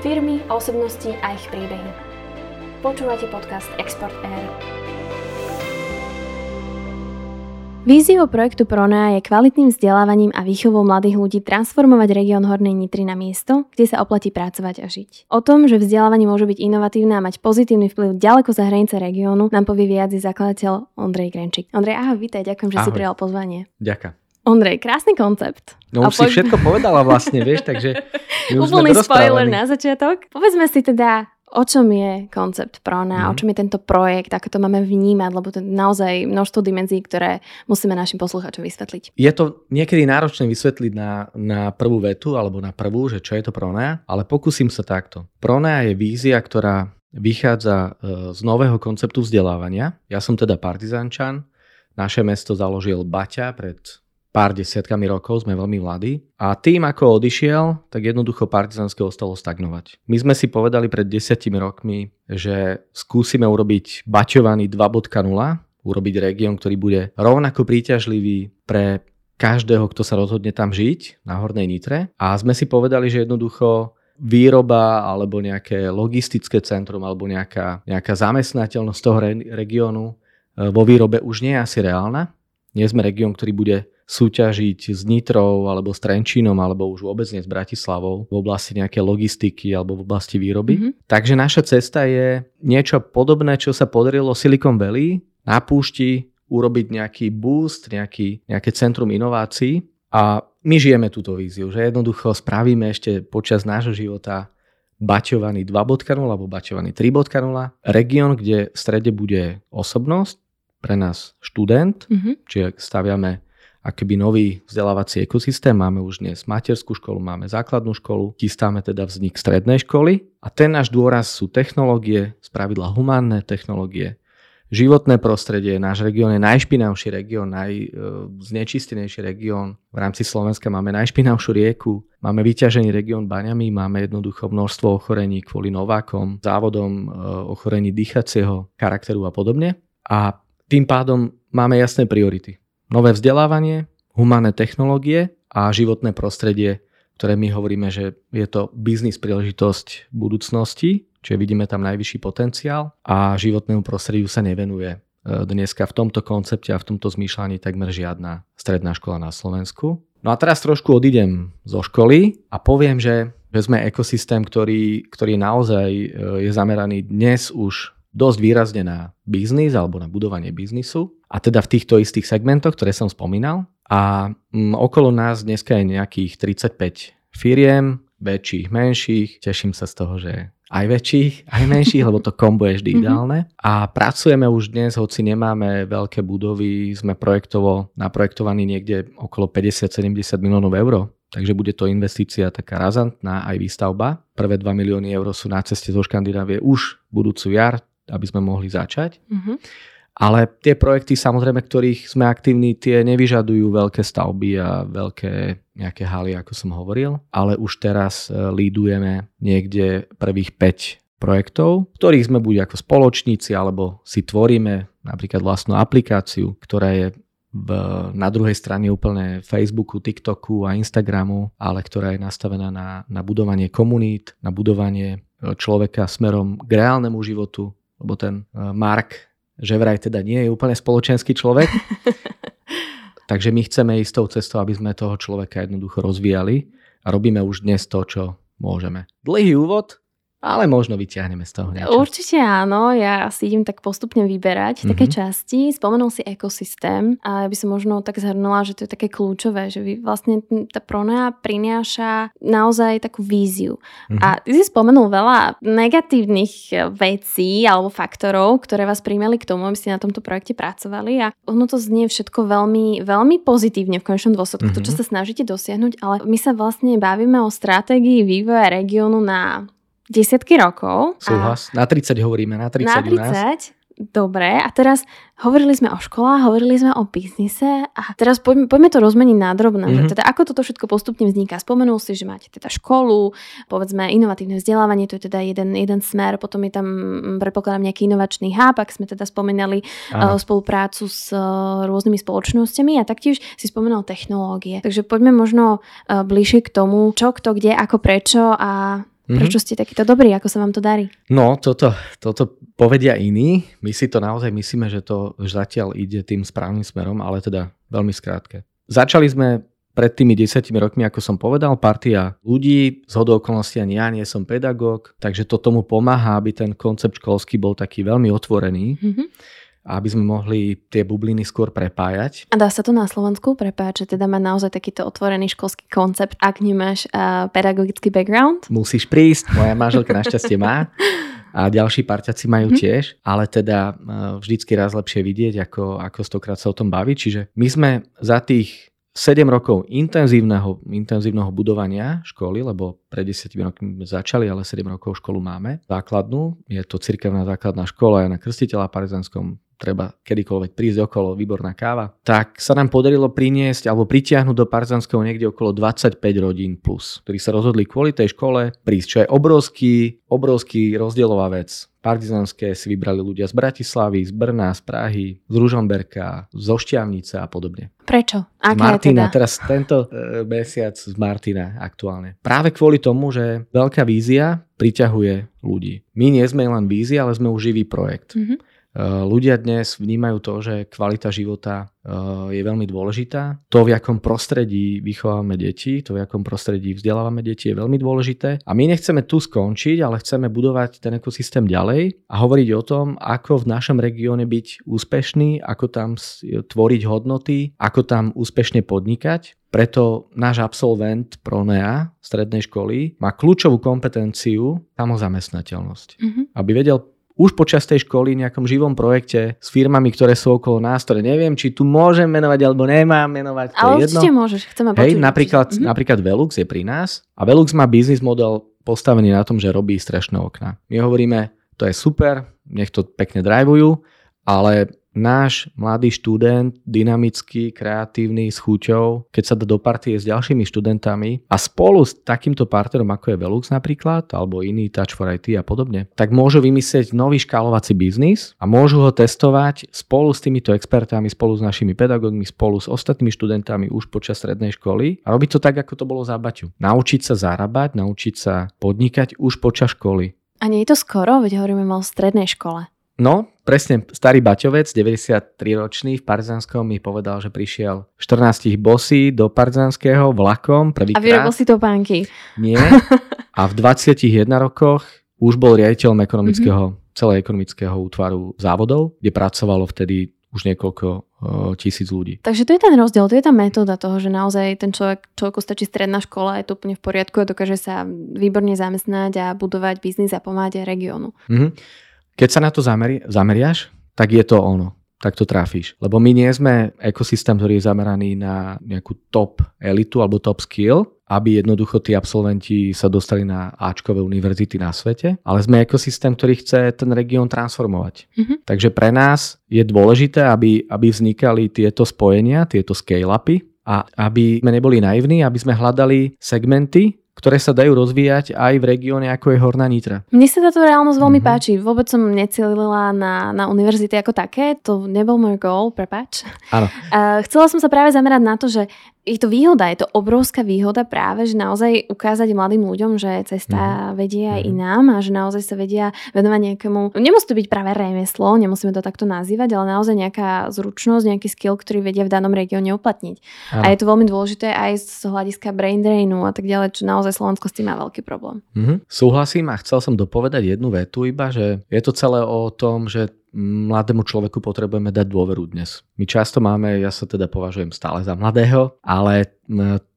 Firmy, osobnosti a ich príbehy. Počúvate podcast Export Air. Víziou projektu Pronea je kvalitným vzdelávaním a výchovou mladých ľudí transformovať región Hornej Nitry na miesto, kde sa oplatí pracovať a žiť. O tom, že vzdelávanie môže byť inovatívne a mať pozitívny vplyv ďaleko za hranice regiónu, nám povie viac zakladateľ Ondrej Grenčík. Ondrej, ahoj, vítaj, ďakujem, že ahoj. si prijal pozvanie. Ďakujem. Ondrej, krásny koncept. No už po... si všetko povedala vlastne, vieš, takže Úplný spoiler na začiatok. Povedzme si teda, o čom je koncept Prona, mm. o čom je tento projekt, ako to máme vnímať, lebo to je naozaj množstvo dimenzií, ktoré musíme našim poslucháčom vysvetliť. Je to niekedy náročné vysvetliť na, na prvú vetu alebo na prvú, že čo je to Prona, ale pokúsim sa takto. Prona je vízia, ktorá vychádza e, z nového konceptu vzdelávania. Ja som teda partizančan, naše mesto založil Baťa pred pár desiatkami rokov, sme veľmi mladí. A tým, ako odišiel, tak jednoducho partizanské ostalo stagnovať. My sme si povedali pred desiatimi rokmi, že skúsime urobiť baťovaný 2.0, urobiť región, ktorý bude rovnako príťažlivý pre každého, kto sa rozhodne tam žiť na Hornej Nitre. A sme si povedali, že jednoducho výroba alebo nejaké logistické centrum alebo nejaká, nejaká zamestnateľnosť toho regiónu e, vo výrobe už nie je asi reálna. Nie sme región, ktorý bude súťažiť s Nitrou alebo s Trenčínom alebo už vôbec nie s Bratislavou v oblasti nejaké logistiky alebo v oblasti výroby. Mm-hmm. Takže naša cesta je niečo podobné, čo sa podarilo Silicon Valley na púšti urobiť nejaký boost, nejaký, nejaké centrum inovácií a my žijeme túto víziu, že jednoducho spravíme ešte počas nášho života baťovaný 2.0 alebo baťovaný 3.0, región, kde v strede bude osobnosť, pre nás študent, mm-hmm. čiže staviame akoby nový vzdelávací ekosystém. Máme už dnes materskú školu, máme základnú školu, chystáme teda vznik strednej školy a ten náš dôraz sú technológie, spravidla humánne technológie, životné prostredie. Náš región je najšpinavší región, najznečistenejší región. V rámci Slovenska máme najšpinavšiu rieku, máme vyťažený región baňami, máme jednoducho množstvo ochorení kvôli novákom, závodom e, ochorení dýchacieho charakteru a podobne. A tým pádom máme jasné priority nové vzdelávanie, humánne technológie a životné prostredie, ktoré my hovoríme, že je to biznis príležitosť budúcnosti, čiže vidíme tam najvyšší potenciál a životnému prostrediu sa nevenuje e, dneska v tomto koncepte a v tomto zmýšľaní takmer žiadna stredná škola na Slovensku. No a teraz trošku odídem zo školy a poviem, že, že sme ekosystém, ktorý, ktorý naozaj e, je zameraný dnes už dosť výrazne na biznis alebo na budovanie biznisu a teda v týchto istých segmentoch, ktoré som spomínal. A m, mm, okolo nás dneska je nejakých 35 firiem, väčších, menších. Teším sa z toho, že aj väčších, aj menších, lebo to kombo je vždy mhm. ideálne. A pracujeme už dnes, hoci nemáme veľké budovy, sme projektovo naprojektovaní niekde okolo 50-70 miliónov eur. Takže bude to investícia taká razantná aj výstavba. Prvé 2 milióny eur sú na ceste zo Škandinávie už budúcu jar, aby sme mohli začať. Mm-hmm. Ale tie projekty, samozrejme, ktorých sme aktívni, tie nevyžadujú veľké stavby a veľké nejaké haly, ako som hovoril, ale už teraz e, lídujeme niekde prvých 5 projektov, ktorých sme buď ako spoločníci, alebo si tvoríme napríklad vlastnú aplikáciu, ktorá je v, na druhej strane úplne Facebooku, TikToku a Instagramu, ale ktorá je nastavená na, na budovanie komunít, na budovanie e, človeka smerom k reálnemu životu, lebo ten e, Mark že vraj teda nie je úplne spoločenský človek. Takže my chceme ísť tou cestou, aby sme toho človeka jednoducho rozvíjali a robíme už dnes to, čo môžeme. Dlhý úvod, ale možno vyťahneme z toho niečo. Určite áno, ja si idem tak postupne vyberať mm-hmm. také časti. Spomenul si ekosystém a ja by som možno tak zhrnula, že to je také kľúčové, že vy vlastne tá pronea prináša naozaj takú víziu. Mm-hmm. A ty si spomenul veľa negatívnych vecí alebo faktorov, ktoré vás primeli k tomu, aby ste na tomto projekte pracovali a ono to znie všetko veľmi, veľmi pozitívne v konečnom dôsledku, mm-hmm. to, čo mhm. sa snažíte dosiahnuť, ale my sa vlastne bavíme o stratégii vývoja regiónu na desiatky rokov. Súhlas. Na 30 hovoríme, na 30 Na 30, dobre. A teraz hovorili sme o školách, hovorili sme o biznise a teraz poďme, poďme to rozmeniť na drobné. Mm-hmm. Mhm. teda ako toto všetko postupne vzniká. Spomenul si, že máte teda školu, povedzme inovatívne vzdelávanie, to je teda jeden, jeden smer, potom je tam, predpokladám, nejaký inovačný hub, ak sme teda spomínali uh, spoluprácu s uh, rôznymi spoločnosťami a taktiež si spomenul technológie. Takže poďme možno uh, bližšie k tomu, čo, kto, kde, ako, prečo a Mm-hmm. Prečo ste takýto dobrí? Ako sa vám to darí? No, toto, toto povedia iní. My si to naozaj myslíme, že to zatiaľ ide tým správnym smerom, ale teda veľmi skrátke. Začali sme pred tými desiatimi rokmi, ako som povedal, partia ľudí, z hodou okolností ani ja nie som pedagóg, takže to tomu pomáha, aby ten koncept školský bol taký veľmi otvorený. Mm-hmm aby sme mohli tie bubliny skôr prepájať. A dá sa to na Slovensku prepájať, že teda má naozaj takýto otvorený školský koncept, ak nemáš uh, pedagogický background? Musíš prísť, moja manželka našťastie má a ďalší parťaci majú mm-hmm. tiež, ale teda uh, vždycky raz lepšie vidieť, ako, ako stokrát sa o tom baviť. Čiže my sme za tých 7 rokov intenzívneho, intenzívneho budovania školy, lebo pred 10 rokmi sme začali, ale 7 rokov školu máme. Základnú, je to cirkevná základná škola aj na Krstiteľa Parizanskom treba kedykoľvek prísť okolo, výborná káva, tak sa nám podarilo priniesť alebo pritiahnuť do Parzanského niekde okolo 25 rodín plus, ktorí sa rozhodli kvôli tej škole prísť, čo je obrovský, obrovský rozdielová vec. Partizanské si vybrali ľudia z Bratislavy, z Brna, z Prahy, z Ružomberka, zo Šťavnice a podobne. Prečo? Aká Martina, teda? teraz tento e, mesiac z Martina aktuálne. Práve kvôli tomu, že veľká vízia priťahuje ľudí. My nie sme len vízia, ale sme už živý projekt. Mm-hmm. Eh, ľudia dnes vnímajú to, že kvalita života eh, je veľmi dôležitá. To, v akom prostredí vychovávame deti, to, v akom prostredí vzdelávame deti je veľmi dôležité. A my nechceme tu skončiť, ale chceme budovať ten ekosystém ďalej a hovoriť o tom, ako v našom regióne byť úspešný, ako tam tvoriť hodnoty, ako tam úspešne podnikať. Preto náš absolvent Pronea strednej školy má kľúčovú kompetenciu samozamestnateľnosť. Mm-hmm. Aby vedel už počas tej školy nejakom živom projekte s firmami, ktoré sú okolo nás, ktoré neviem, či tu môžem menovať alebo nemám menovať. To Ale jedno. určite môžeš, chceme Hej, napríklad, mm-hmm. napríklad Velux je pri nás a Velux má biznis model postavený na tom, že robí strešné okna. My hovoríme, to je super, nech to pekne drivujú, ale náš mladý študent, dynamický, kreatívny, s chuťou, keď sa dá do partie s ďalšími študentami a spolu s takýmto partnerom, ako je Velux napríklad, alebo iný Touch for IT a podobne, tak môžu vymyslieť nový škálovací biznis a môžu ho testovať spolu s týmito expertami, spolu s našimi pedagógmi, spolu s ostatnými študentami už počas strednej školy a robiť to tak, ako to bolo za Baťu. Naučiť sa zarábať, naučiť sa podnikať už počas školy. A nie je to skoro, veď hovoríme o strednej škole. No, presne starý Baťovec, 93-ročný v Parzanskom mi povedal, že prišiel 14 bosí do Parzanského vlakom prvýkrát. A vyrobil si to pánky. Nie. A v 21 rokoch už bol riaditeľom ekonomického, mm-hmm. celého ekonomického útvaru závodov, kde pracovalo vtedy už niekoľko tisíc ľudí. Takže to je ten rozdiel, to je tá metóda toho, že naozaj ten človek, človeku stačí stredná škola, je to úplne v poriadku a dokáže sa výborne zamestnať a budovať biznis a pomáhať regiónu. Mm-hmm. Keď sa na to zameri- zameriaš, tak je to ono. Tak to trafíš. Lebo my nie sme ekosystém, ktorý je zameraný na nejakú top elitu alebo top skill, aby jednoducho tí absolventi sa dostali na Ačkové univerzity na svete, ale sme ekosystém, ktorý chce ten región transformovať. Mm-hmm. Takže pre nás je dôležité, aby, aby vznikali tieto spojenia, tieto scale-upy a aby sme neboli naivní, aby sme hľadali segmenty, ktoré sa dajú rozvíjať aj v regióne, ako je Horná Nitra. Mne sa táto reálnosť veľmi mm-hmm. páči. Vôbec som necielila na, na univerzity ako také, to nebol môj goal, prepač. Áno. Uh, chcela som sa práve zamerať na to, že je to výhoda, je to obrovská výhoda práve, že naozaj ukázať mladým ľuďom, že cesta mm-hmm. vedie aj mm-hmm. inám a že naozaj sa vedia venovať nejakému, nemusí to byť práve remeslo, nemusíme to takto nazývať, ale naozaj nejaká zručnosť, nejaký skill, ktorý vedia v danom regióne uplatniť. Áno. A je to veľmi dôležité aj z hľadiska brain drainu a tak ďalej, čo naozaj Slovensko s tým má veľký problém. Mm-hmm. Súhlasím a chcel som dopovedať jednu vetu iba, že je to celé o tom, že mladému človeku potrebujeme dať dôveru dnes. My často máme, ja sa teda považujem stále za mladého, ale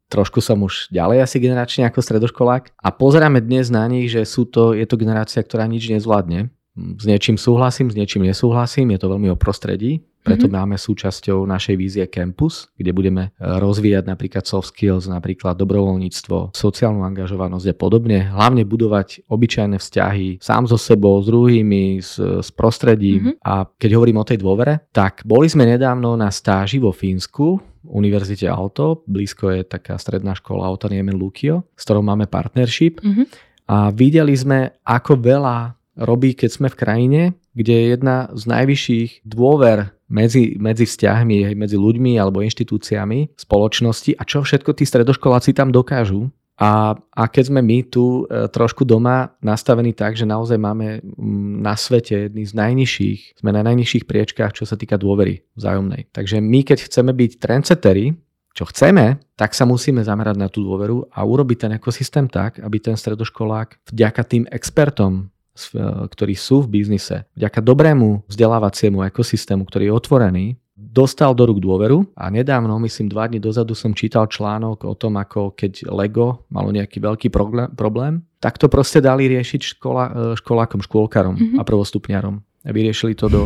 trošku som už ďalej asi generačne ako stredoškolák a pozeráme dnes na nich, že sú to, je to generácia, ktorá nič nezvládne. S niečím súhlasím, s niečím nesúhlasím, je to veľmi o prostredí, preto mm-hmm. máme súčasťou našej vízie Campus, kde budeme e, rozvíjať napríklad soft skills, napríklad dobrovoľníctvo, sociálnu angažovanosť a podobne. Hlavne budovať obyčajné vzťahy sám so sebou, s druhými, s, s prostredím. Mm-hmm. A keď hovorím o tej dôvere, tak boli sme nedávno na stáži vo Fínsku, Univerzite Alto, blízko je taká stredná škola Auto Niemen Lukio, s ktorou máme partnership. Mm-hmm. A videli sme, ako veľa robí, keď sme v krajine, kde je jedna z najvyšších dôver medzi, medzi vzťahmi, medzi ľuďmi alebo inštitúciami spoločnosti a čo všetko tí stredoškoláci tam dokážu A, a keď sme my tu e, trošku doma nastavení tak, že naozaj máme na svete jedný z najnižších, sme na najnižších priečkách, čo sa týka dôvery vzájomnej. Takže my, keď chceme byť trendsettery, čo chceme, tak sa musíme zamerať na tú dôveru a urobiť ten ekosystém tak, aby ten stredoškolák vďaka tým expertom, ktorí sú v biznise, vďaka dobrému vzdelávaciemu ekosystému, ktorý je otvorený, dostal do rúk dôveru a nedávno, myslím dva dní dozadu som čítal článok o tom, ako keď Lego malo nejaký veľký problém, tak to proste dali riešiť škola, e, školákom, škôlkarom mm-hmm. a prvostupňarom. Vyriešili to do,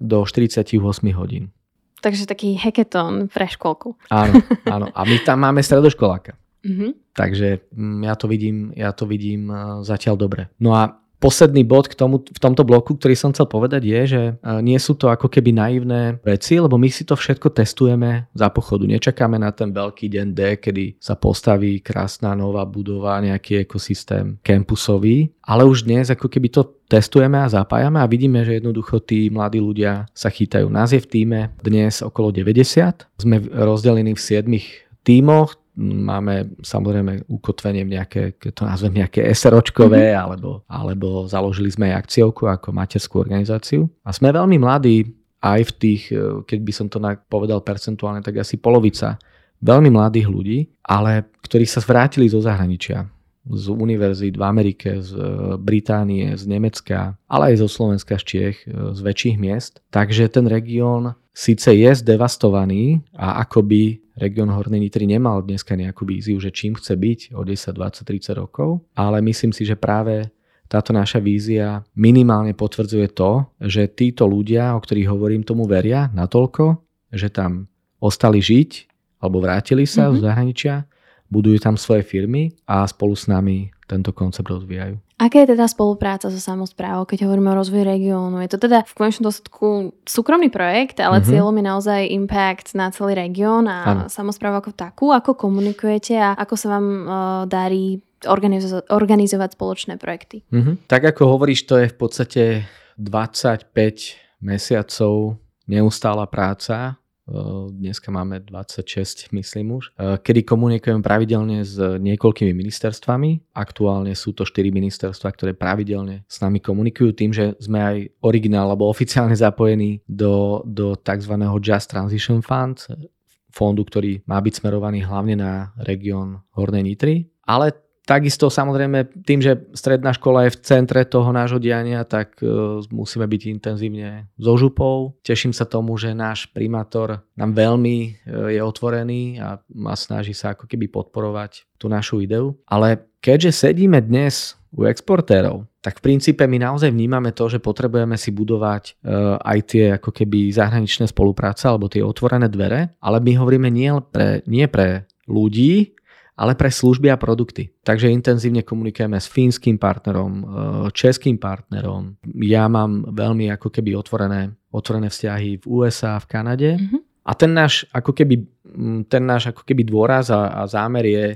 do 48 hodín. Takže taký hackathon pre školku. Áno, áno. A my tam máme stredoškoláka. Mm-hmm. Takže mm, ja to vidím, ja to vidím e, zatiaľ dobre. No a posledný bod k tomu, v tomto bloku, ktorý som chcel povedať je, že e, nie sú to ako keby naivné veci, lebo my si to všetko testujeme za pochodu. Nečakáme na ten veľký deň D, kedy sa postaví krásna nová budova, nejaký ekosystém campusový, ale už dnes ako keby to testujeme a zapájame a vidíme, že jednoducho tí mladí ľudia sa chytajú. Nás je v týme dnes okolo 90. Sme rozdelení v 7 tímoch, máme samozrejme ukotvenie v nejaké, keď to nazvem nejaké SROčkové, mm-hmm. alebo, alebo založili sme aj akciovku ako materskú organizáciu. A sme veľmi mladí, aj v tých, e, keď by som to povedal percentuálne, tak asi polovica veľmi mladých ľudí, ale ktorí sa vrátili zo zahraničia z univerzít v Amerike, z e, Británie, z Nemecka, ale aj zo Slovenska, z Čiech, e, z väčších miest. Takže ten región síce je zdevastovaný a akoby región Hornej Nitry nemal dneska nejakú víziu, že čím chce byť o 10, 20, 30 rokov, ale myslím si, že práve táto naša vízia minimálne potvrdzuje to, že títo ľudia, o ktorých hovorím, tomu veria natoľko, že tam ostali žiť alebo vrátili sa mm-hmm. z zahraničia, budujú tam svoje firmy a spolu s nami tento koncept rozvíjajú. Aká je teda spolupráca so samozprávou, keď hovoríme o rozvoji regiónu? Je to teda v konečnom dôsledku súkromný projekt, ale mm-hmm. cieľom je naozaj impact na celý región a ano. samozprávu ako takú. Ako komunikujete a ako sa vám uh, darí organizo- organizovať spoločné projekty? Mm-hmm. Tak ako hovoríš, to je v podstate 25 mesiacov neustála práca dneska máme 26, myslím už, kedy komunikujeme pravidelne s niekoľkými ministerstvami. Aktuálne sú to 4 ministerstva, ktoré pravidelne s nami komunikujú tým, že sme aj originál alebo oficiálne zapojení do, do tzv. Just Transition Fund, fondu, ktorý má byť smerovaný hlavne na región Hornej Nitry. Ale Takisto samozrejme tým, že stredná škola je v centre toho nášho diania, tak uh, musíme byť intenzívne so župou. Teším sa tomu, že náš primátor nám veľmi uh, je otvorený a, a snaží sa ako keby podporovať tú našu ideu. Ale keďže sedíme dnes u exportérov, tak v princípe my naozaj vnímame to, že potrebujeme si budovať uh, aj tie ako keby zahraničné spolupráce alebo tie otvorené dvere, ale my hovoríme nie pre, nie pre ľudí, ale pre služby a produkty. Takže intenzívne komunikujeme s fínskym partnerom, e, českým partnerom. Ja mám veľmi ako keby otvorené, otvorené vzťahy v USA, v Kanade. Mm-hmm. A ten náš ako keby, ten náš ako keby dôraz a, a zámer je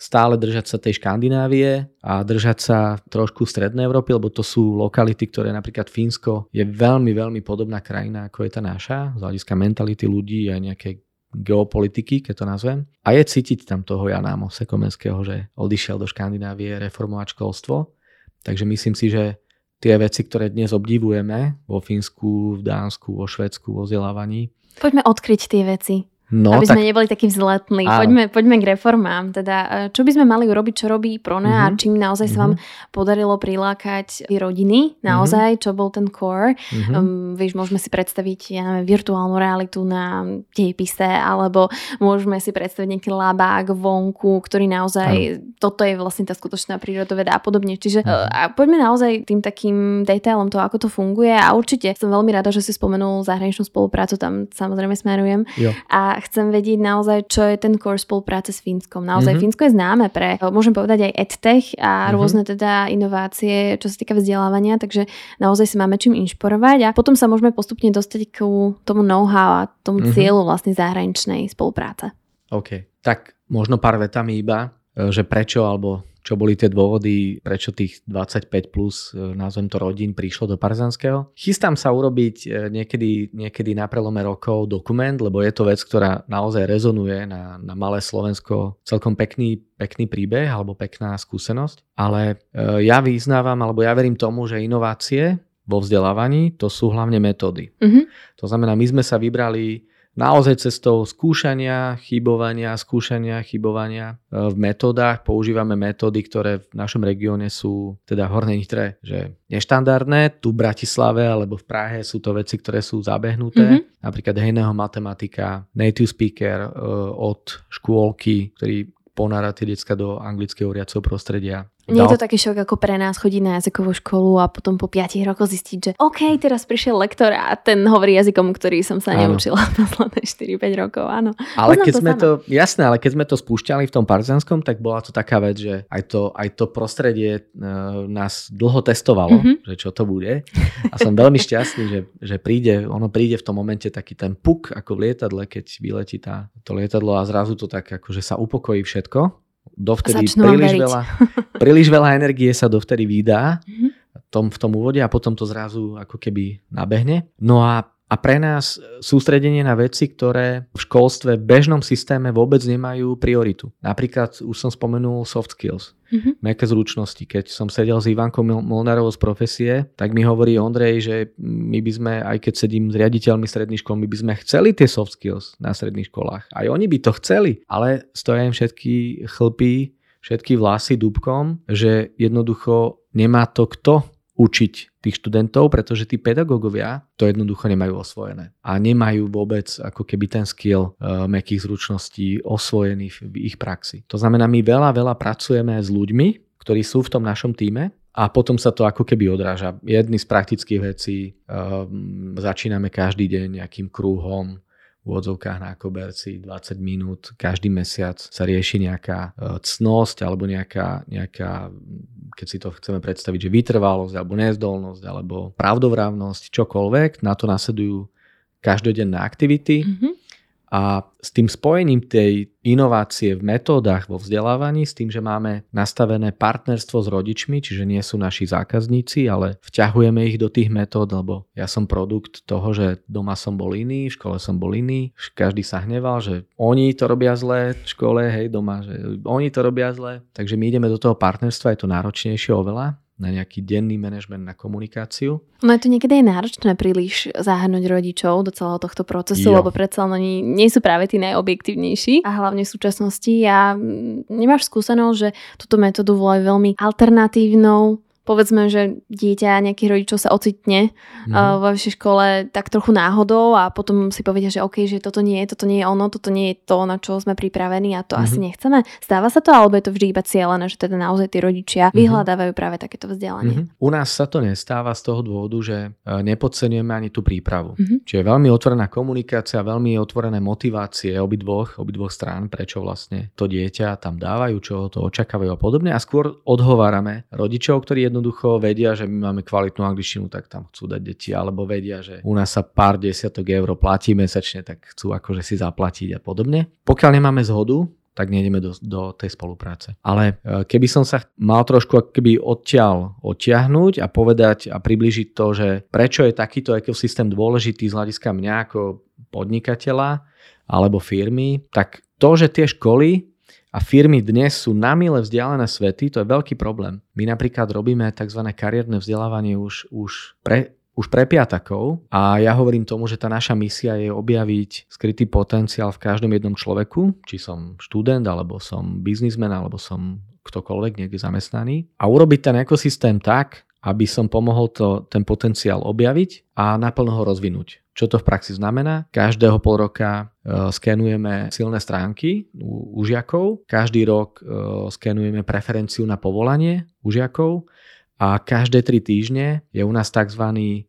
stále držať sa tej Škandinávie a držať sa trošku Strednej Európy, lebo to sú lokality, ktoré napríklad Fínsko je veľmi, veľmi podobná krajina, ako je tá naša, z hľadiska mentality ľudí a nejakej geopolitiky, keď to nazvem. A je cítiť tam toho Jana Mosekomenského, že odišiel do Škandinávie reformovať školstvo. Takže myslím si, že tie veci, ktoré dnes obdivujeme vo Fínsku, v Dánsku, vo Švedsku, vo vzdelávaní. Poďme odkryť tie veci. No, aby tak... sme neboli takí vzletní. Poďme, poďme k reformám. Teda, e, čo by sme mali urobiť, čo robí Prone mm-hmm. a mhm. čím naozaj mm-hmm. sa vám mhm. podarilo prilákať rodiny, naozaj, mm-hmm. čo bol ten core. Mm-hmm. Um, vieš, môžeme si predstaviť, ja neviem, virtuálnu realitu na dejpise, alebo môžeme si predstaviť nejaký labák vonku, ktorý naozaj, Ano. toto je vlastne tá skutočná prírodoveda a podobne. Čiže mm-hmm. a poďme naozaj tým takým detailom toho, ako to funguje a určite som veľmi rada, že si spomenul zahraničnú spoluprácu, tam samozrejme smerujem. Jo. A chcem vedieť naozaj, čo je ten core spolupráce s Fínskom. Naozaj mm-hmm. Fínsko je známe pre, môžem povedať aj edtech a mm-hmm. rôzne teda inovácie, čo sa týka vzdelávania, takže naozaj si máme čím inšpirovať a potom sa môžeme postupne dostať k tomu know-how a tomu mm-hmm. cieľu vlastne zahraničnej spolupráce. OK, tak možno pár vetami iba. že prečo alebo čo boli tie dôvody, prečo tých 25 plus, e, nazvem to rodín, prišlo do Parzanského. Chystám sa urobiť e, niekedy, niekedy na prelome rokov dokument, lebo je to vec, ktorá naozaj rezonuje na, na malé Slovensko. Celkom pekný, pekný príbeh alebo pekná skúsenosť. Ale e, ja vyznávam, alebo ja verím tomu, že inovácie vo vzdelávaní to sú hlavne metódy. Mm-hmm. To znamená, my sme sa vybrali naozaj cestou skúšania, chybovania, skúšania, chybovania e, v metódach. Používame metódy, ktoré v našom regióne sú teda v Hornej Nitre, že neštandardné. Tu v Bratislave alebo v Prahe sú to veci, ktoré sú zabehnuté. Mm-hmm. Napríklad hejného matematika, native speaker e, od škôlky, ktorý ponára tie decka do anglického uriaceho prostredia. Nie je to taký šok ako pre nás chodiť na jazykovú školu a potom po 5 rokoch zistiť, že OK, teraz prišiel lektor a ten hovorí jazykom, ktorý som sa áno. neučila posledné 4-5 rokov, áno. Ale Poznám keď to sme sama. to, jasné, ale keď sme to spúšťali v tom Parzanskom, tak bola to taká vec, že aj to, aj to prostredie uh, nás dlho testovalo, mm-hmm. že čo to bude. A som veľmi šťastný, že, že príde, ono príde v tom momente taký ten puk ako v lietadle, keď vyletí tá, to lietadlo a zrazu to tak akože sa upokojí všetko dovtedy príliš veľa, príliš veľa energie sa dovtedy vydá mm-hmm. tom, v tom úvode a potom to zrazu ako keby nabehne. No a a pre nás sústredenie na veci, ktoré v školstve v bežnom systéme vôbec nemajú prioritu. Napríklad už som spomenul soft skills, mm-hmm. meké zručnosti. Keď som sedel s Ivankou Molnárovou z profesie, tak mi hovorí Ondrej, že my by sme, aj keď sedím s riaditeľmi stredných škôl, my by sme chceli tie soft skills na stredných školách. Aj oni by to chceli, ale stoja im všetky chlpy, všetky vlasy dúbkom, že jednoducho nemá to kto učiť tých študentov, pretože tí pedagógovia to jednoducho nemajú osvojené. A nemajú vôbec ako keby ten skill uh, mekých zručností osvojený v, ich praxi. To znamená, my veľa, veľa pracujeme s ľuďmi, ktorí sú v tom našom týme a potom sa to ako keby odráža. Jedny z praktických vecí um, začíname každý deň nejakým krúhom, v odzovkách na koberci 20 minút každý mesiac sa rieši nejaká e, cnosť alebo nejaká, nejaká keď si to chceme predstaviť, že vytrvalosť alebo nezdolnosť alebo pravdovrávnosť, čokoľvek, na to nasledujú každodenné aktivity. Mm-hmm. A s tým spojením tej inovácie v metódach vo vzdelávaní, s tým, že máme nastavené partnerstvo s rodičmi, čiže nie sú naši zákazníci, ale vťahujeme ich do tých metód, lebo ja som produkt toho, že doma som bol iný, v škole som bol iný, každý sa hneval, že oni to robia zle v škole, hej, doma, že oni to robia zle. Takže my ideme do toho partnerstva, je to náročnejšie oveľa, na nejaký denný manažment, na komunikáciu. No je to niekedy aj náročné príliš zahrnúť rodičov do celého tohto procesu, jo. lebo predsa oni nie sú práve tí najobjektívnejší a hlavne v súčasnosti ja nemáš skúsenosť, že túto metódu volajú veľmi alternatívnou, povedzme, že dieťa nejakých rodičov sa ocitne mm-hmm. uh, vo vašej škole tak trochu náhodou a potom si povedia, že OK, že toto nie je, toto nie je ono, toto nie je to, na čo sme pripravení a to mm-hmm. asi nechceme. Stáva sa to, alebo je to vždy iba cieľené, že teda naozaj tí rodičia mm-hmm. vyhľadávajú práve takéto vzdelanie? Mm-hmm. U nás sa to nestáva z toho dôvodu, že e, nepodceňujeme ani tú prípravu. Mm-hmm. Čiže veľmi otvorená komunikácia, veľmi otvorené motivácie obidvoch, obidvoch strán, prečo vlastne to dieťa tam dávajú, čo to očakávajú a podobne. A skôr odhovárame rodičov, ktorí jednoducho vedia, že my máme kvalitnú angličtinu, tak tam chcú dať deti, alebo vedia, že u nás sa pár desiatok eur platí mesačne, tak chcú akože si zaplatiť a podobne. Pokiaľ nemáme zhodu, tak nejdeme do, do tej spolupráce. Ale e, keby som sa mal trošku keby odtiaľ odtiahnuť a povedať a približiť to, že prečo je takýto ekosystém dôležitý z hľadiska mňa ako podnikateľa alebo firmy, tak to, že tie školy a firmy dnes sú na mile vzdialené svety, to je veľký problém. My napríklad robíme tzv. kariérne vzdelávanie už, už pre už pre piatakov a ja hovorím tomu, že tá naša misia je objaviť skrytý potenciál v každom jednom človeku, či som študent, alebo som biznismen, alebo som ktokoľvek niekde zamestnaný a urobiť ten ekosystém tak, aby som pomohol to, ten potenciál objaviť a naplno ho rozvinúť. Čo to v praxi znamená? Každého pol roka e, skenujeme silné stránky u, žiakov, každý rok e, skenujeme preferenciu na povolanie u žiakov a každé tri týždne je u nás tzv. E,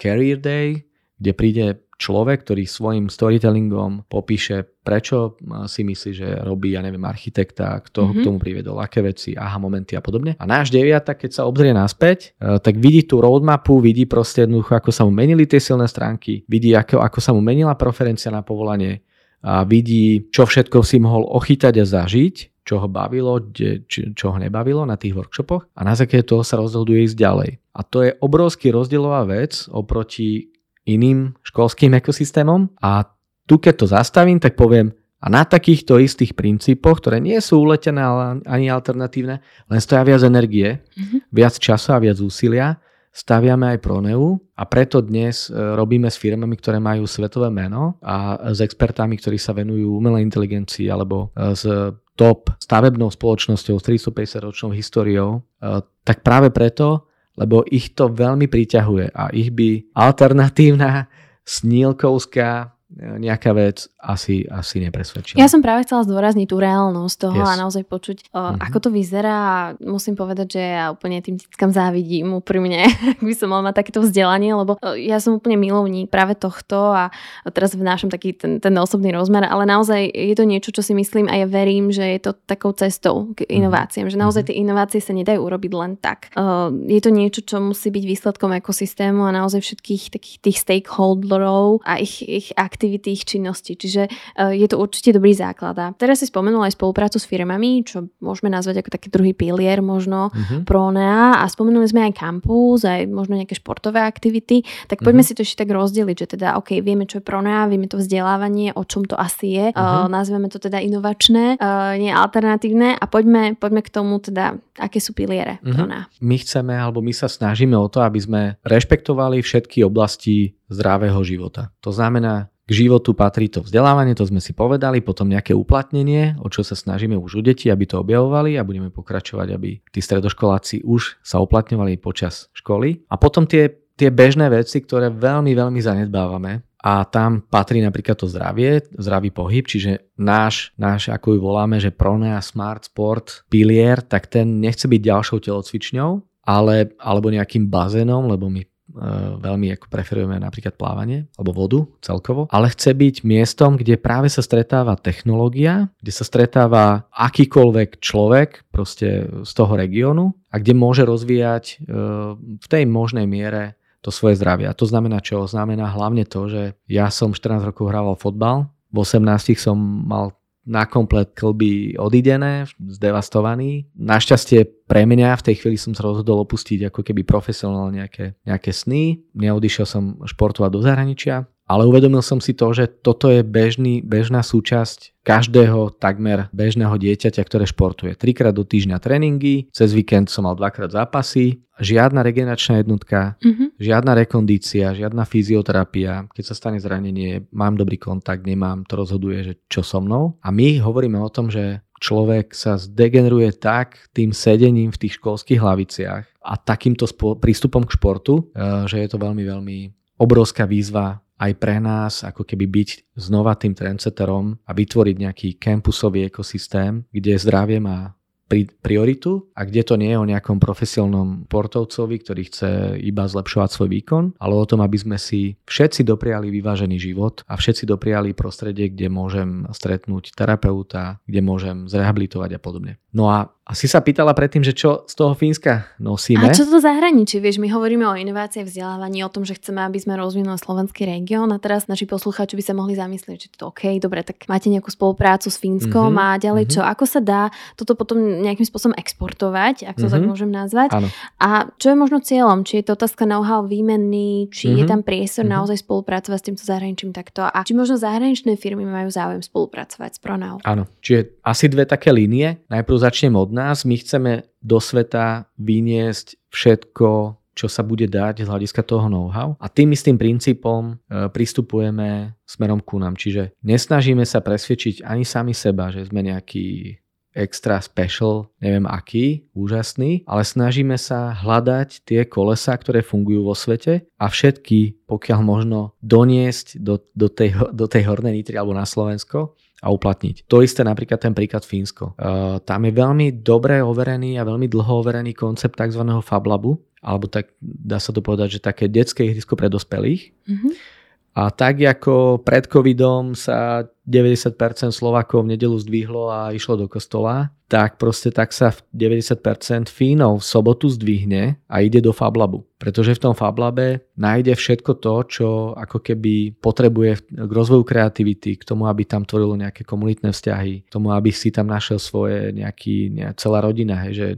career day, kde príde človek, ktorý svojim storytellingom popíše, prečo si myslí, že robí, ja neviem, architekta, kto mm-hmm. k tomu priviedol, aké veci, aha, momenty a podobne. A náš deviata, keď sa obzrie naspäť, e, tak vidí tú roadmapu, vidí proste jednoducho, ako sa mu menili tie silné stránky, vidí, ako, ako sa mu menila preferencia na povolanie, a vidí, čo všetko si mohol ochytať a zažiť čo ho bavilo, čo ho nebavilo na tých workshopoch a na základe toho sa rozhoduje ísť ďalej. A to je obrovský rozdielová vec oproti iným školským ekosystémom a tu keď to zastavím, tak poviem, a na takýchto istých princípoch, ktoré nie sú uletené ani alternatívne, len stoja viac energie, mm-hmm. viac času a viac úsilia, staviame aj Proneu a preto dnes e, robíme s firmami, ktoré majú svetové meno a s expertami, ktorí sa venujú umelej inteligencii alebo e, s top stavebnou spoločnosťou s 350 ročnou históriou, e, tak práve preto, lebo ich to veľmi priťahuje a ich by alternatívna snílkovská nejaká vec asi, asi nepresvedčila. Ja som práve chcela zdôrazniť tú reálnosť toho yes. a naozaj počuť, uh, mm-hmm. ako to vyzerá musím povedať, že ja úplne tým deckám závidím úprimne, ak by som mala mať takéto vzdelanie, lebo uh, ja som úplne milovník práve tohto a teraz vnášam taký ten, ten osobný rozmer, ale naozaj je to niečo, čo si myslím a ja verím, že je to takou cestou k mhm. inováciám, mm-hmm. že naozaj mhm. tie inovácie sa nedajú urobiť len tak. Uh, je to niečo, čo musí byť výsledkom ekosystému a naozaj všetkých takých tých stakeholderov a ich, ich aktivity, ich činnosti. Čiže uh, je to určite dobrý základ. A teraz si spomenul aj spoluprácu s firmami, čo môžeme nazvať ako taký druhý pilier možno uh-huh. Pronea a spomenuli sme aj kampus, aj možno nejaké športové aktivity. Tak poďme uh-huh. si to ešte tak rozdeliť, že teda OK, vieme, čo je Pronea, vieme to vzdelávanie, o čom to asi je. Uh-huh. Uh, nazveme to teda inovačné, uh, nie alternatívne a poďme, poďme k tomu teda, aké sú piliere uh-huh. Pronea. My chceme, alebo my sa snažíme o to, aby sme rešpektovali všetky oblasti zdravého života. To znamená k životu patrí to vzdelávanie, to sme si povedali, potom nejaké uplatnenie, o čo sa snažíme už u detí, aby to objavovali a budeme pokračovať, aby tí stredoškoláci už sa uplatňovali počas školy. A potom tie, tie bežné veci, ktoré veľmi, veľmi zanedbávame, a tam patrí napríklad to zdravie, zdravý pohyb, čiže náš, náš ako ju voláme, že Pronea Smart Sport pilier, tak ten nechce byť ďalšou telocvičňou, ale, alebo nejakým bazénom, lebo my veľmi ako preferujeme napríklad plávanie alebo vodu celkovo, ale chce byť miestom, kde práve sa stretáva technológia, kde sa stretáva akýkoľvek človek proste z toho regiónu a kde môže rozvíjať e, v tej možnej miere to svoje zdravie. A to znamená čo? Znamená hlavne to, že ja som 14 rokov hrával fotbal, v 18 som mal na komplet klby odidené, zdevastovaný. Našťastie pre mňa v tej chvíli som sa rozhodol opustiť ako keby profesionálne nejaké, nejaké sny. Neodišiel som športovať do zahraničia, ale uvedomil som si to, že toto je bežný, bežná súčasť každého takmer bežného dieťaťa, ktoré športuje. Trikrát do týždňa tréningy, cez víkend som mal dvakrát zápasy, žiadna regeneračná jednotka, mm-hmm. žiadna rekondícia, žiadna fyzioterapia. Keď sa stane zranenie, mám dobrý kontakt, nemám, to rozhoduje, že čo so mnou. A my hovoríme o tom, že človek sa zdegeneruje tak tým sedením v tých školských hlaviciach a takýmto spo- prístupom k športu, eh, že je to veľmi, veľmi obrovská výzva aj pre nás ako keby byť znova tým trendsetterom a vytvoriť nejaký campusový ekosystém, kde zdravie má prioritu a kde to nie je o nejakom profesionálnom portovcovi, ktorý chce iba zlepšovať svoj výkon, ale o tom, aby sme si všetci dopriali vyvážený život a všetci dopriali prostredie, kde môžem stretnúť terapeuta, kde môžem zrehabilitovať a podobne. No a asi sa pýtala predtým, že čo z toho Fínska nosíme. A čo to zahraničí? Vieš, my hovoríme o inovácii vzdelávaní, o tom, že chceme, aby sme rozvinuli slovenský región a teraz naši poslucháči by sa mohli zamyslieť, že to OK, dobre, tak máte nejakú spoluprácu s Fínskom mm-hmm. a ďalej mm-hmm. čo? Ako sa dá toto potom nejakým spôsobom exportovať, ak to mm-hmm. tak môžem nazvať? Áno. A čo je možno cieľom? Či je to otázka know-how výmenný, či mm-hmm. je mhm. tam priestor mm-hmm. naozaj spolupracovať s týmto zahraničím takto a či možno zahraničné firmy majú záujem spolupracovať s Pronau? Áno, čiže asi dve také línie. Najprv začnem od nás. My chceme do sveta vyniesť všetko, čo sa bude dať z hľadiska toho know-how. A tým istým princípom e, pristupujeme smerom ku nám. Čiže nesnažíme sa presvedčiť ani sami seba, že sme nejaký extra special, neviem aký, úžasný, ale snažíme sa hľadať tie kolesa, ktoré fungujú vo svete a všetky, pokiaľ možno, doniesť do, do, tej, do tej hornej nitry alebo na Slovensko a uplatniť. To isté napríklad ten príklad Fínsko. Uh, tam je veľmi dobre overený a veľmi dlho overený koncept tzv. Fablabu, alebo tak dá sa to povedať, že také detské ihrisko pre dospelých. Mm-hmm. A tak ako pred covidom sa 90% Slovakov v nedelu zdvihlo a išlo do kostola, tak proste tak sa 90% Fínov v sobotu zdvihne a ide do Fablabu. Pretože v tom FabLabe nájde všetko to, čo ako keby potrebuje k rozvoju kreativity, k tomu, aby tam tvorilo nejaké komunitné vzťahy, k tomu, aby si tam našiel svoje nejaký, nejaká celá rodina, hej, že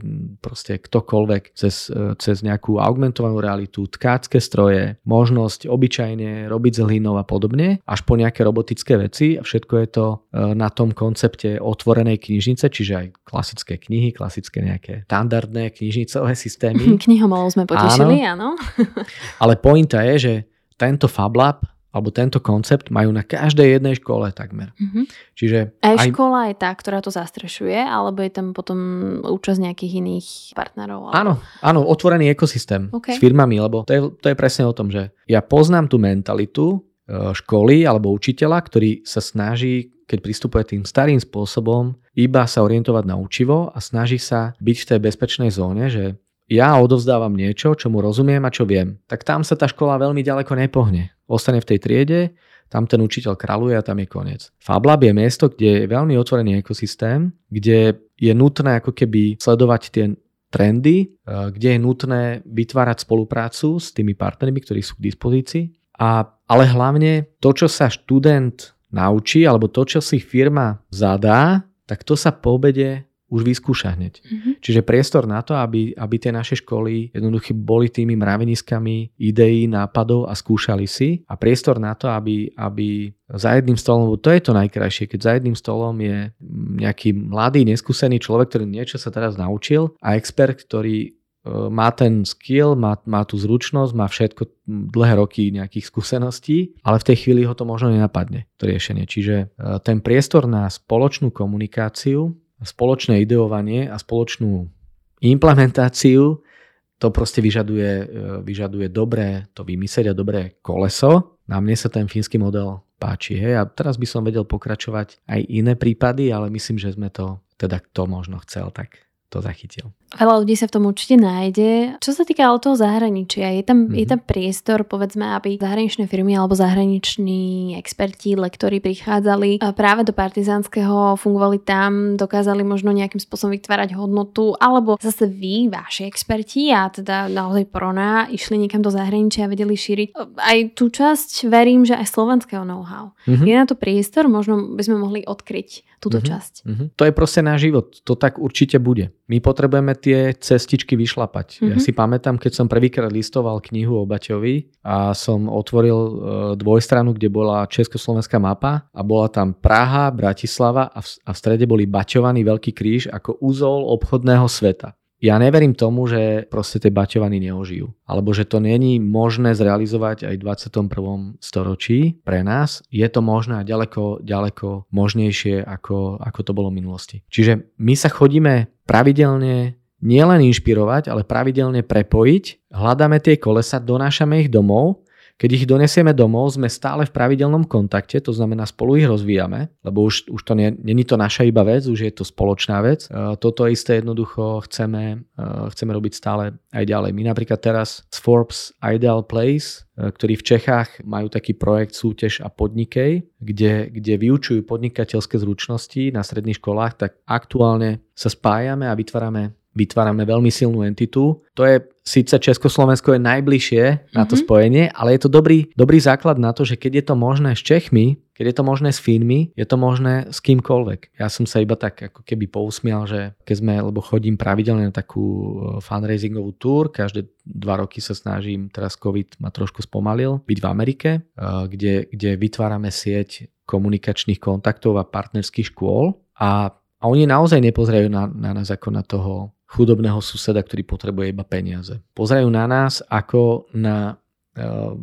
proste ktokoľvek cez, cez nejakú augmentovanú realitu, tkácké stroje, možnosť obyčajne robiť z hlinou a podobne, až po nejaké robotické veci a je to e, na tom koncepte otvorenej knižnice, čiže aj klasické knihy, klasické nejaké štandardné knižnicové systémy. Knihomolov sme potešili, Áno, áno. Ale pointa je, že tento FabLab alebo tento koncept majú na každej jednej škole takmer. Mm-hmm. Čiže aj, aj škola je tá, ktorá to zastrešuje, alebo je tam potom účasť nejakých iných partnerov? Alebo... Áno, áno, otvorený ekosystém okay. s firmami, lebo to je, to je presne o tom, že ja poznám tú mentalitu školy alebo učiteľa, ktorý sa snaží, keď pristupuje tým starým spôsobom, iba sa orientovať na učivo a snaží sa byť v tej bezpečnej zóne, že ja odovzdávam niečo, čo mu rozumiem a čo viem, tak tam sa tá škola veľmi ďaleko nepohne. Ostane v tej triede, tam ten učiteľ kráľuje a tam je koniec. FabLab je miesto, kde je veľmi otvorený ekosystém, kde je nutné ako keby sledovať tie trendy, eh, kde je nutné vytvárať spoluprácu s tými partnermi, ktorí sú k dispozícii. A, ale hlavne to, čo sa študent naučí, alebo to, čo si firma zadá, tak to sa po obede už vyskúša hneď. Mm-hmm. Čiže priestor na to, aby, aby tie naše školy jednoducho boli tými mraveniskami ideí, nápadov a skúšali si a priestor na to, aby, aby za jedným stolom, to je to najkrajšie, keď za jedným stolom je nejaký mladý, neskúsený človek, ktorý niečo sa teraz naučil a expert, ktorý má ten skill, má, má tú zručnosť, má všetko dlhé roky nejakých skúseností, ale v tej chvíli ho to možno nenapadne, to riešenie. Čiže e, ten priestor na spoločnú komunikáciu spoločné ideovanie a spoločnú implementáciu, to proste vyžaduje, e, vyžaduje dobré to vymyslieť a dobré koleso. Na mne sa ten fínsky model páči. Hej? A teraz by som vedel pokračovať aj iné prípady, ale myslím, že sme to, teda kto možno chcel, tak to zachytil. Veľa ľudí sa v tom určite nájde. Čo sa týka ale toho zahraničia, je tam, mm-hmm. je tam priestor, povedzme, aby zahraničné firmy alebo zahraniční experti, lektori prichádzali práve do partizánskeho, fungovali tam, dokázali možno nejakým spôsobom vytvárať hodnotu, alebo zase vy, vaši experti a teda naozaj prona, išli niekam do zahraničia a vedeli šíriť aj tú časť, verím, že aj slovenského know-how. Mm-hmm. Je na to priestor, možno by sme mohli odkryť túto mm-hmm. časť. Mm-hmm. To je proste náš život, to tak určite bude. My potrebujeme tie cestičky vyšlapať. Mm-hmm. Ja mhm. si pamätám, keď som prvýkrát listoval knihu o Baťovi a som otvoril e, dvojstranu, kde bola československá mapa a bola tam Praha, Bratislava a v, a v strede boli Baťovaný veľký kríž ako úzol obchodného sveta. Ja neverím tomu, že proste tie baťovany neožijú. Alebo že to není možné zrealizovať aj v 21. storočí pre nás. Je to možné a ďaleko, ďaleko možnejšie, ako, ako to bolo v minulosti. Čiže my sa chodíme pravidelne nielen inšpirovať, ale pravidelne prepojiť, hľadáme tie kolesa, donášame ich domov keď ich donesieme domov, sme stále v pravidelnom kontakte, to znamená spolu ich rozvíjame, lebo už, už to není to naša iba vec, už je to spoločná vec. E, toto isté jednoducho chceme, e, chceme robiť stále aj ďalej. My napríklad teraz z Forbes Ideal Place, e, ktorí v Čechách majú taký projekt Sútež a podnikej, kde, kde vyučujú podnikateľské zručnosti na stredných školách, tak aktuálne sa spájame a vytvárame vytvárame veľmi silnú entitu. To je síce Československo je najbližšie mm-hmm. na to mhm. spojenie, ale je to dobrý, dobrý základ na to, že keď je to možné s Čechmi, keď je to možné s Fínmi, je to možné s kýmkoľvek. Ja som sa iba tak ako keby pousmial, že keď sme, lebo chodím pravidelne na takú e, fundraisingovú túr, každé dva roky sa snažím, teraz COVID ma trošku spomalil, byť v Amerike, e, kde, kde vytvárame sieť komunikačných kontaktov a partnerských škôl a, a oni naozaj nepozerajú na, na nás ako na toho chudobného suseda, ktorý potrebuje iba peniaze. Pozerajú na nás ako na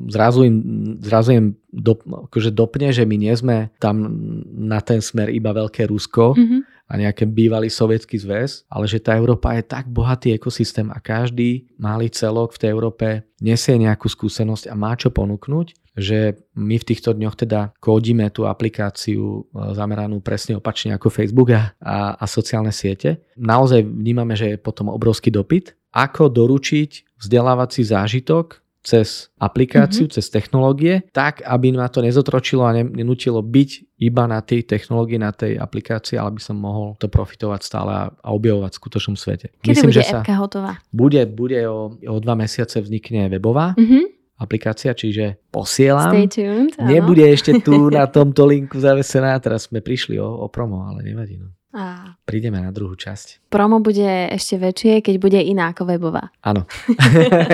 zrazu im, zrazu im do, akože dopne, že my nie sme tam na ten smer iba veľké Rusko mm-hmm. a nejaký bývalý sovietský zväz, ale že tá Európa je tak bohatý ekosystém a každý malý celok v tej Európe nesie nejakú skúsenosť a má čo ponúknuť že my v týchto dňoch teda kódime tú aplikáciu e, zameranú presne opačne ako Facebook a, a, a sociálne siete. Naozaj vnímame, že je potom obrovský dopyt. Ako doručiť vzdelávací zážitok cez aplikáciu, mm-hmm. cez technológie, tak, aby ma to nezotročilo a nenutilo byť iba na tej technológii, na tej aplikácii, ale by som mohol to profitovať stále a, objavovať v skutočnom svete. Kedy Myslím, bude že appka hotová? Bude, bude o, o dva mesiace vznikne webová. Mm-hmm aplikácia, čiže posielam. Stay tuned, áno. Nebude ešte tu na tomto linku zavesená, teraz sme prišli o, o promo, ale nevadí. No. A... Prídeme na druhú časť. Promo bude ešte väčšie, keď bude iná ako webová. Áno.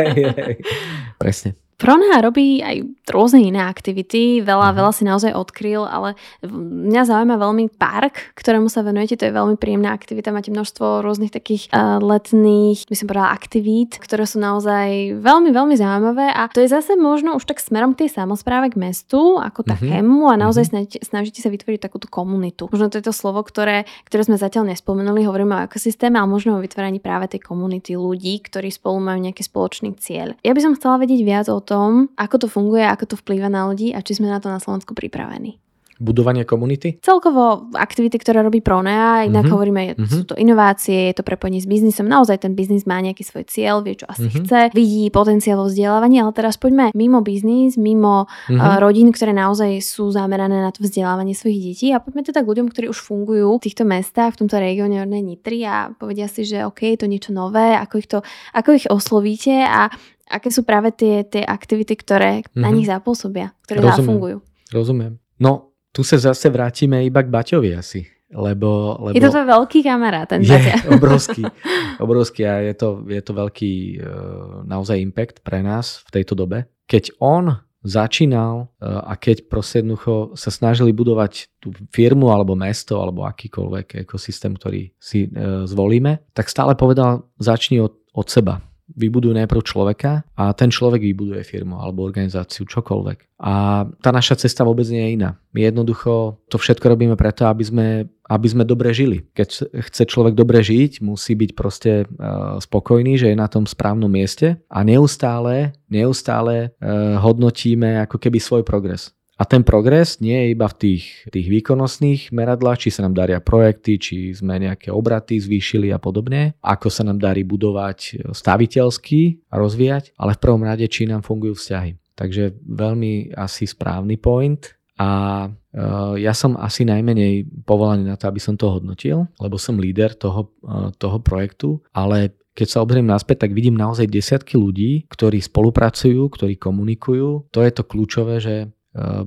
Presne. Prona robí aj rôzne iné aktivity, veľa, mm-hmm. veľa si naozaj odkryl, ale mňa zaujíma veľmi park, ktorému sa venujete, to je veľmi príjemná aktivita, máte množstvo rôznych takých uh, letných, by som povedala, aktivít, ktoré sú naozaj veľmi, veľmi zaujímavé a to je zase možno už tak smerom k tej samozpráve, k mestu, ako mm-hmm. takému a naozaj mm-hmm. snažíte, snažíte sa vytvoriť takúto komunitu. Možno to je to slovo, ktoré, ktoré sme zatiaľ nespomenuli, hovoríme o ekosystéme, ale možno o vytváraní práve tej komunity ľudí, ktorí spolu majú nejaký spoločný cieľ. Ja by som chcela vedieť viac o tom, ako to funguje, ako to vplýva na ľudí a či sme na to na Slovensku pripravení budovanie komunity? Celkovo aktivity, ktoré robí Pronea, inak mm-hmm. hovoríme, mm-hmm. sú to inovácie, je to prepojenie s biznisom. Naozaj ten biznis má nejaký svoj cieľ, vie, čo asi mm-hmm. chce, vidí potenciál vo vzdelávaní, ale teraz poďme mimo biznis, mimo mm-hmm. uh, rodín, ktoré naozaj sú zamerané na to vzdelávanie svojich detí a poďme teda k ľuďom, ktorí už fungujú v týchto mestách, v tomto regióne Ornej Nitry a povedia si, že OK, je to niečo nové, ako ich, to, ako ich oslovíte a aké sú práve tie, tie aktivity, ktoré mm-hmm. na nich zapôsobia, ktoré Rozumiem. zafungujú. Rozumiem. No, tu sa zase vrátime iba k Baťovi asi. Lebo, lebo je to tvoj veľký kamarát, ten Je obrovský, obrovský a je to, je to veľký uh, naozaj impact pre nás v tejto dobe. Keď on začínal uh, a keď proste jednoducho sa snažili budovať tú firmu alebo mesto alebo akýkoľvek ekosystém, ktorý si uh, zvolíme, tak stále povedal, začni od, od seba vybudujú najprv človeka a ten človek vybuduje firmu alebo organizáciu, čokoľvek. A tá naša cesta vôbec nie je iná. My jednoducho to všetko robíme preto, aby sme, aby sme dobre žili. Keď chce človek dobre žiť, musí byť proste uh, spokojný, že je na tom správnom mieste a neustále, neustále uh, hodnotíme ako keby svoj progres. A ten progres nie je iba v tých, tých výkonnostných meradlách, či sa nám daria projekty, či sme nejaké obraty zvýšili a podobne, ako sa nám darí budovať staviteľsky a rozvíjať, ale v prvom rade, či nám fungujú vzťahy. Takže veľmi asi správny point a uh, ja som asi najmenej povolaný na to, aby som to hodnotil, lebo som líder toho, uh, toho projektu, ale keď sa obzriem naspäť, tak vidím naozaj desiatky ľudí, ktorí spolupracujú, ktorí komunikujú. To je to kľúčové, že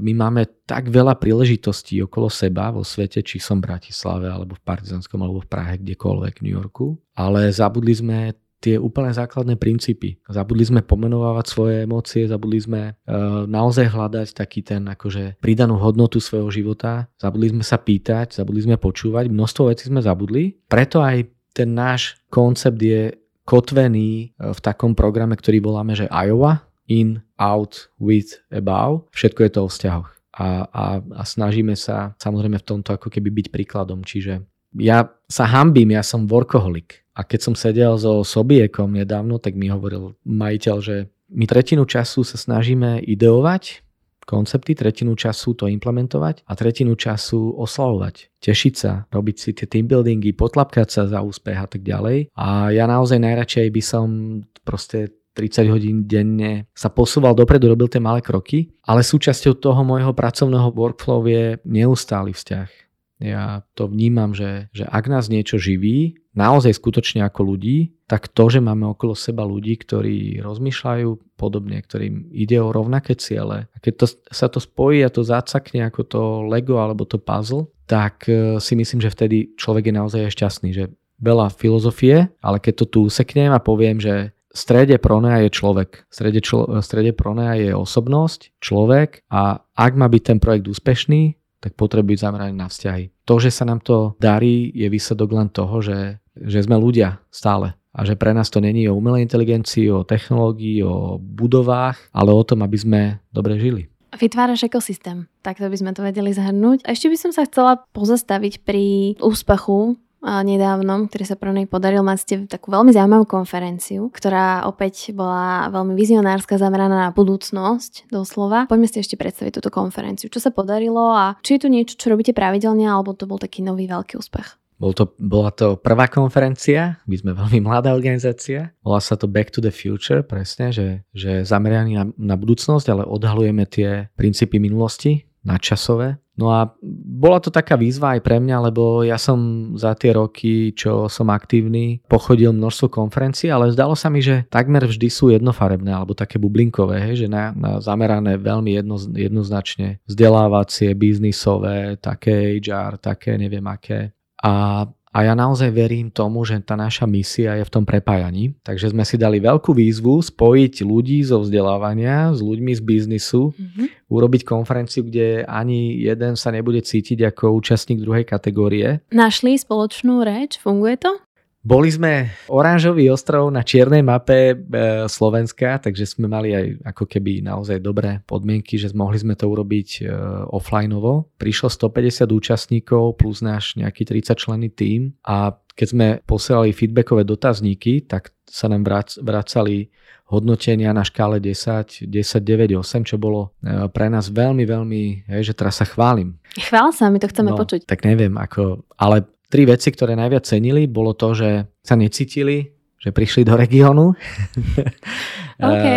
my máme tak veľa príležitostí okolo seba vo svete, či som v Bratislave, alebo v Partizanskom, alebo v Prahe, kdekoľvek, v New Yorku, ale zabudli sme tie úplne základné princípy. Zabudli sme pomenovávať svoje emócie, zabudli sme uh, naozaj hľadať taký ten akože pridanú hodnotu svojho života, zabudli sme sa pýtať, zabudli sme počúvať, množstvo vecí sme zabudli. Preto aj ten náš koncept je kotvený eh, v takom programe, ktorý voláme, že Iowa, in, out, with, above. Všetko je to o vzťahoch. A, a, a snažíme sa samozrejme v tomto ako keby byť príkladom. Čiže ja sa hambím, ja som workoholik. A keď som sedel so Sobiekom nedávno, tak mi hovoril majiteľ, že my tretinu času sa snažíme ideovať koncepty, tretinu času to implementovať a tretinu času oslavovať, tešiť sa, robiť si tie team buildingy, potlapkať sa za úspech a tak ďalej. A ja naozaj najradšej by som proste 30 hodín denne sa posúval dopredu, robil tie malé kroky, ale súčasťou toho môjho pracovného workflow je neustály vzťah. Ja to vnímam, že, že ak nás niečo živí, naozaj skutočne ako ľudí, tak to, že máme okolo seba ľudí, ktorí rozmýšľajú podobne, ktorým ide o rovnaké ciele. A keď to, sa to spojí a to zacakne ako to Lego alebo to puzzle, tak e, si myslím, že vtedy človek je naozaj šťastný, že veľa filozofie, ale keď to tu useknem a poviem, že v strede pronea je človek. V strede, člo, v strede pronea je osobnosť, človek a ak má byť ten projekt úspešný, tak potrebuje byť zameraný na vzťahy. To, že sa nám to darí, je výsledok len toho, že, že sme ľudia stále a že pre nás to není o umelej inteligencii, o technológii, o budovách, ale o tom, aby sme dobre žili. Vytváraš ekosystém, takto by sme to vedeli zhrnúť. A ešte by som sa chcela pozastaviť pri úspechu nedávnom, ktorý sa pre nej podaril. Máte takú veľmi zaujímavú konferenciu, ktorá opäť bola veľmi vizionárska, zameraná na budúcnosť, doslova. Poďme si ešte predstaviť túto konferenciu. Čo sa podarilo a či je tu niečo, čo robíte pravidelne, alebo to bol taký nový veľký úspech? Bol to, bola to prvá konferencia, my sme veľmi mladá organizácia. Volá sa to Back to the Future, presne, že, že zameraný na, na budúcnosť, ale odhalujeme tie princípy minulosti, nadčasové. No a bola to taká výzva aj pre mňa, lebo ja som za tie roky, čo som aktívny, pochodil množstvo konferencií, ale zdalo sa mi, že takmer vždy sú jednofarebné alebo také bublinkové, hej, že na, na zamerané veľmi jedno, jednoznačne vzdelávacie, biznisové, také HR, také neviem aké. A a ja naozaj verím tomu, že tá naša misia je v tom prepájaní. Takže sme si dali veľkú výzvu spojiť ľudí zo vzdelávania s ľuďmi z biznisu, mm-hmm. urobiť konferenciu, kde ani jeden sa nebude cítiť ako účastník druhej kategórie. Našli spoločnú reč? Funguje to? Boli sme oranžový ostrov na čiernej mape e, Slovenska, takže sme mali aj ako keby naozaj dobré podmienky, že mohli sme to urobiť e, offlineovo. Prišlo 150 účastníkov plus náš nejaký 30 členný tím a keď sme posielali feedbackové dotazníky, tak sa nám vrac, vracali hodnotenia na škále 10, 10, 9, 8, čo bolo e, pre nás veľmi, veľmi, hej, že teraz sa chválim. Chvál sa, my to chceme no, počuť. Tak neviem, ako, ale tri veci, ktoré najviac cenili, bolo to, že sa necítili, že prišli do regiónu. OK.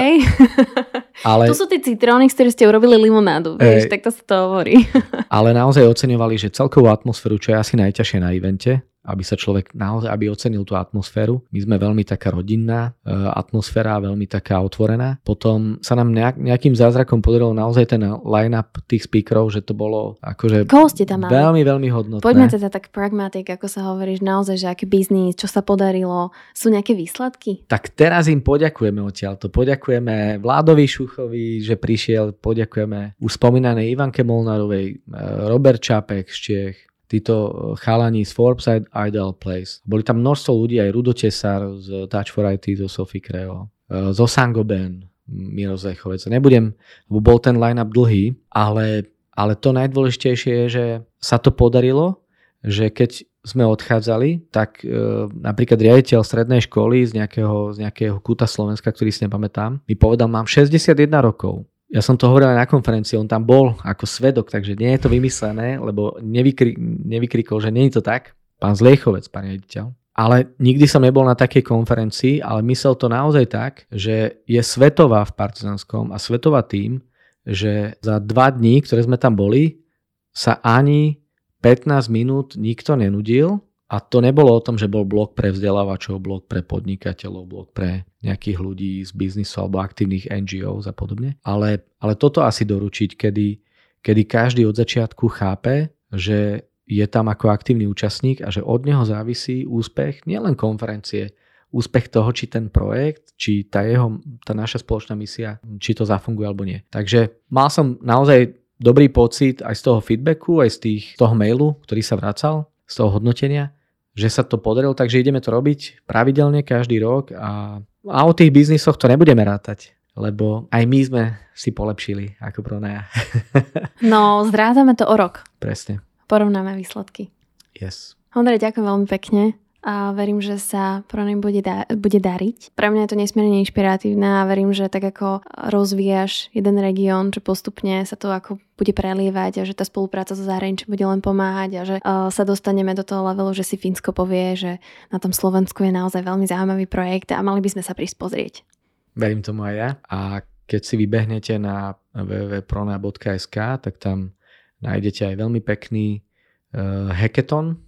ale, to sú tie citróny, z ktorých ste urobili limonádu, vieš, tak to sa to hovorí. ale naozaj oceňovali, že celkovú atmosféru, čo je asi najťažšie na evente, aby sa človek naozaj, aby ocenil tú atmosféru. My sme veľmi taká rodinná e, atmosféra, veľmi taká otvorená. Potom sa nám nejak, nejakým zázrakom podarilo naozaj ten line-up tých speakerov, že to bolo akože Koho ste tam mali? veľmi, veľmi hodnotné. Poďme teda tak pragmatik, ako sa hovoríš, naozaj, že aký biznis, čo sa podarilo, sú nejaké výsledky? Tak teraz im poďakujeme odtiaľto. Poďakujeme Vládovi Šuchovi, že prišiel, poďakujeme už spomínanej Ivanke Molnárovej, e, Robert Čapek z Čiech, títo eh, chalani z Forbes Ideal Place. Boli tam množstvo ľudí, aj Rudo Tesar z Touch for IT, zo Sophie Creo, eh, zo Sangoben, Miro Zechovec. Nebudem, lebo bol ten line-up dlhý, ale, ale to najdôležitejšie je, že sa to podarilo, že keď sme odchádzali, tak e, napríklad riaditeľ strednej školy z nejakého, z nejakého kúta Slovenska, ktorý si nepamätám, mi povedal, mám 61 rokov ja som to hovoril aj na konferencii, on tam bol ako svedok, takže nie je to vymyslené, lebo nevykri, nevykrikol, že nie je to tak. Pán Zliechovec, pán riaditeľ. Ale nikdy som nebol na takej konferencii, ale myslel to naozaj tak, že je svetová v Partizanskom a svetová tým, že za dva dní, ktoré sme tam boli, sa ani 15 minút nikto nenudil a to nebolo o tom, že bol blok pre vzdelávačov, blok pre podnikateľov, blok pre nejakých ľudí z biznisu alebo aktívnych NGOs a podobne. Ale, ale toto asi doručiť, kedy, kedy každý od začiatku chápe, že je tam ako aktívny účastník a že od neho závisí úspech nielen konferencie, úspech toho, či ten projekt, či tá jeho, tá naša spoločná misia, či to zafunguje alebo nie. Takže mal som naozaj dobrý pocit aj z toho feedbacku, aj z tých, toho mailu, ktorý sa vracal, z toho hodnotenia, že sa to podarilo, takže ideme to robiť pravidelne každý rok a, a o tých biznisoch to nebudeme rátať, lebo aj my sme si polepšili ako Pronaja. no, zrátame to o rok. Presne. Porovnáme výsledky. Yes. Ondrej, ďakujem veľmi pekne a verím, že sa pro nej bude, da- bude dariť. Pre mňa je to nesmierne inšpiratívne a verím, že tak ako rozvíjaš jeden región, že postupne sa to ako bude prelievať a že tá spolupráca so zahraničím bude len pomáhať a že uh, sa dostaneme do toho levelu, že si Fínsko povie, že na tom Slovensku je naozaj veľmi zaujímavý projekt a mali by sme sa prísť pozrieť. Verím tomu aj ja. A keď si vybehnete na www.prona.sk, tak tam nájdete aj veľmi pekný uh, hackathon,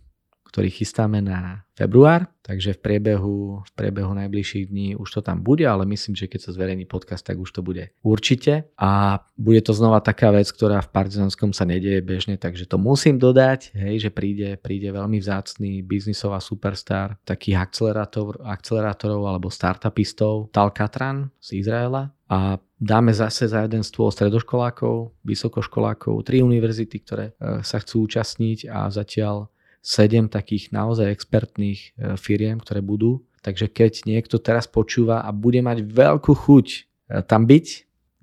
ktorý chystáme na február, takže v priebehu, v priebehu najbližších dní už to tam bude, ale myslím, že keď sa zverejní podcast, tak už to bude určite. A bude to znova taká vec, ktorá v Partizanskom sa nedieje bežne, takže to musím dodať, hej, že príde, príde veľmi vzácný biznisová superstar takých akcelerátor, akcelerátorov alebo startupistov Tal Katran z Izraela a dáme zase za jeden stôl stredoškolákov, vysokoškolákov, tri univerzity, ktoré e, sa chcú účastniť a zatiaľ sedem takých naozaj expertných e, firiem, ktoré budú. Takže keď niekto teraz počúva a bude mať veľkú chuť e, tam byť,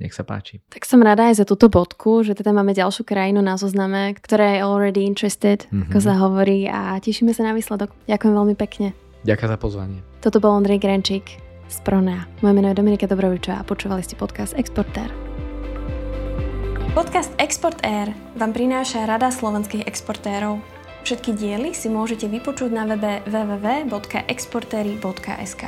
nech sa páči. Tak som rada aj za túto bodku, že teda máme ďalšiu krajinu na zozname, ktorá je already interested, mm-hmm. ako sa hovorí a tešíme sa na výsledok. Ďakujem veľmi pekne. Ďakujem za pozvanie. Toto bol Ondrej Grenčík z Pronea. Moje meno je Dominika Dobrovičová a počúvali ste podcast Exporter. Podcast Export Air vám prináša Rada slovenských exportérov. Všetky diely si môžete vypočuť na webe www.exportery.sk.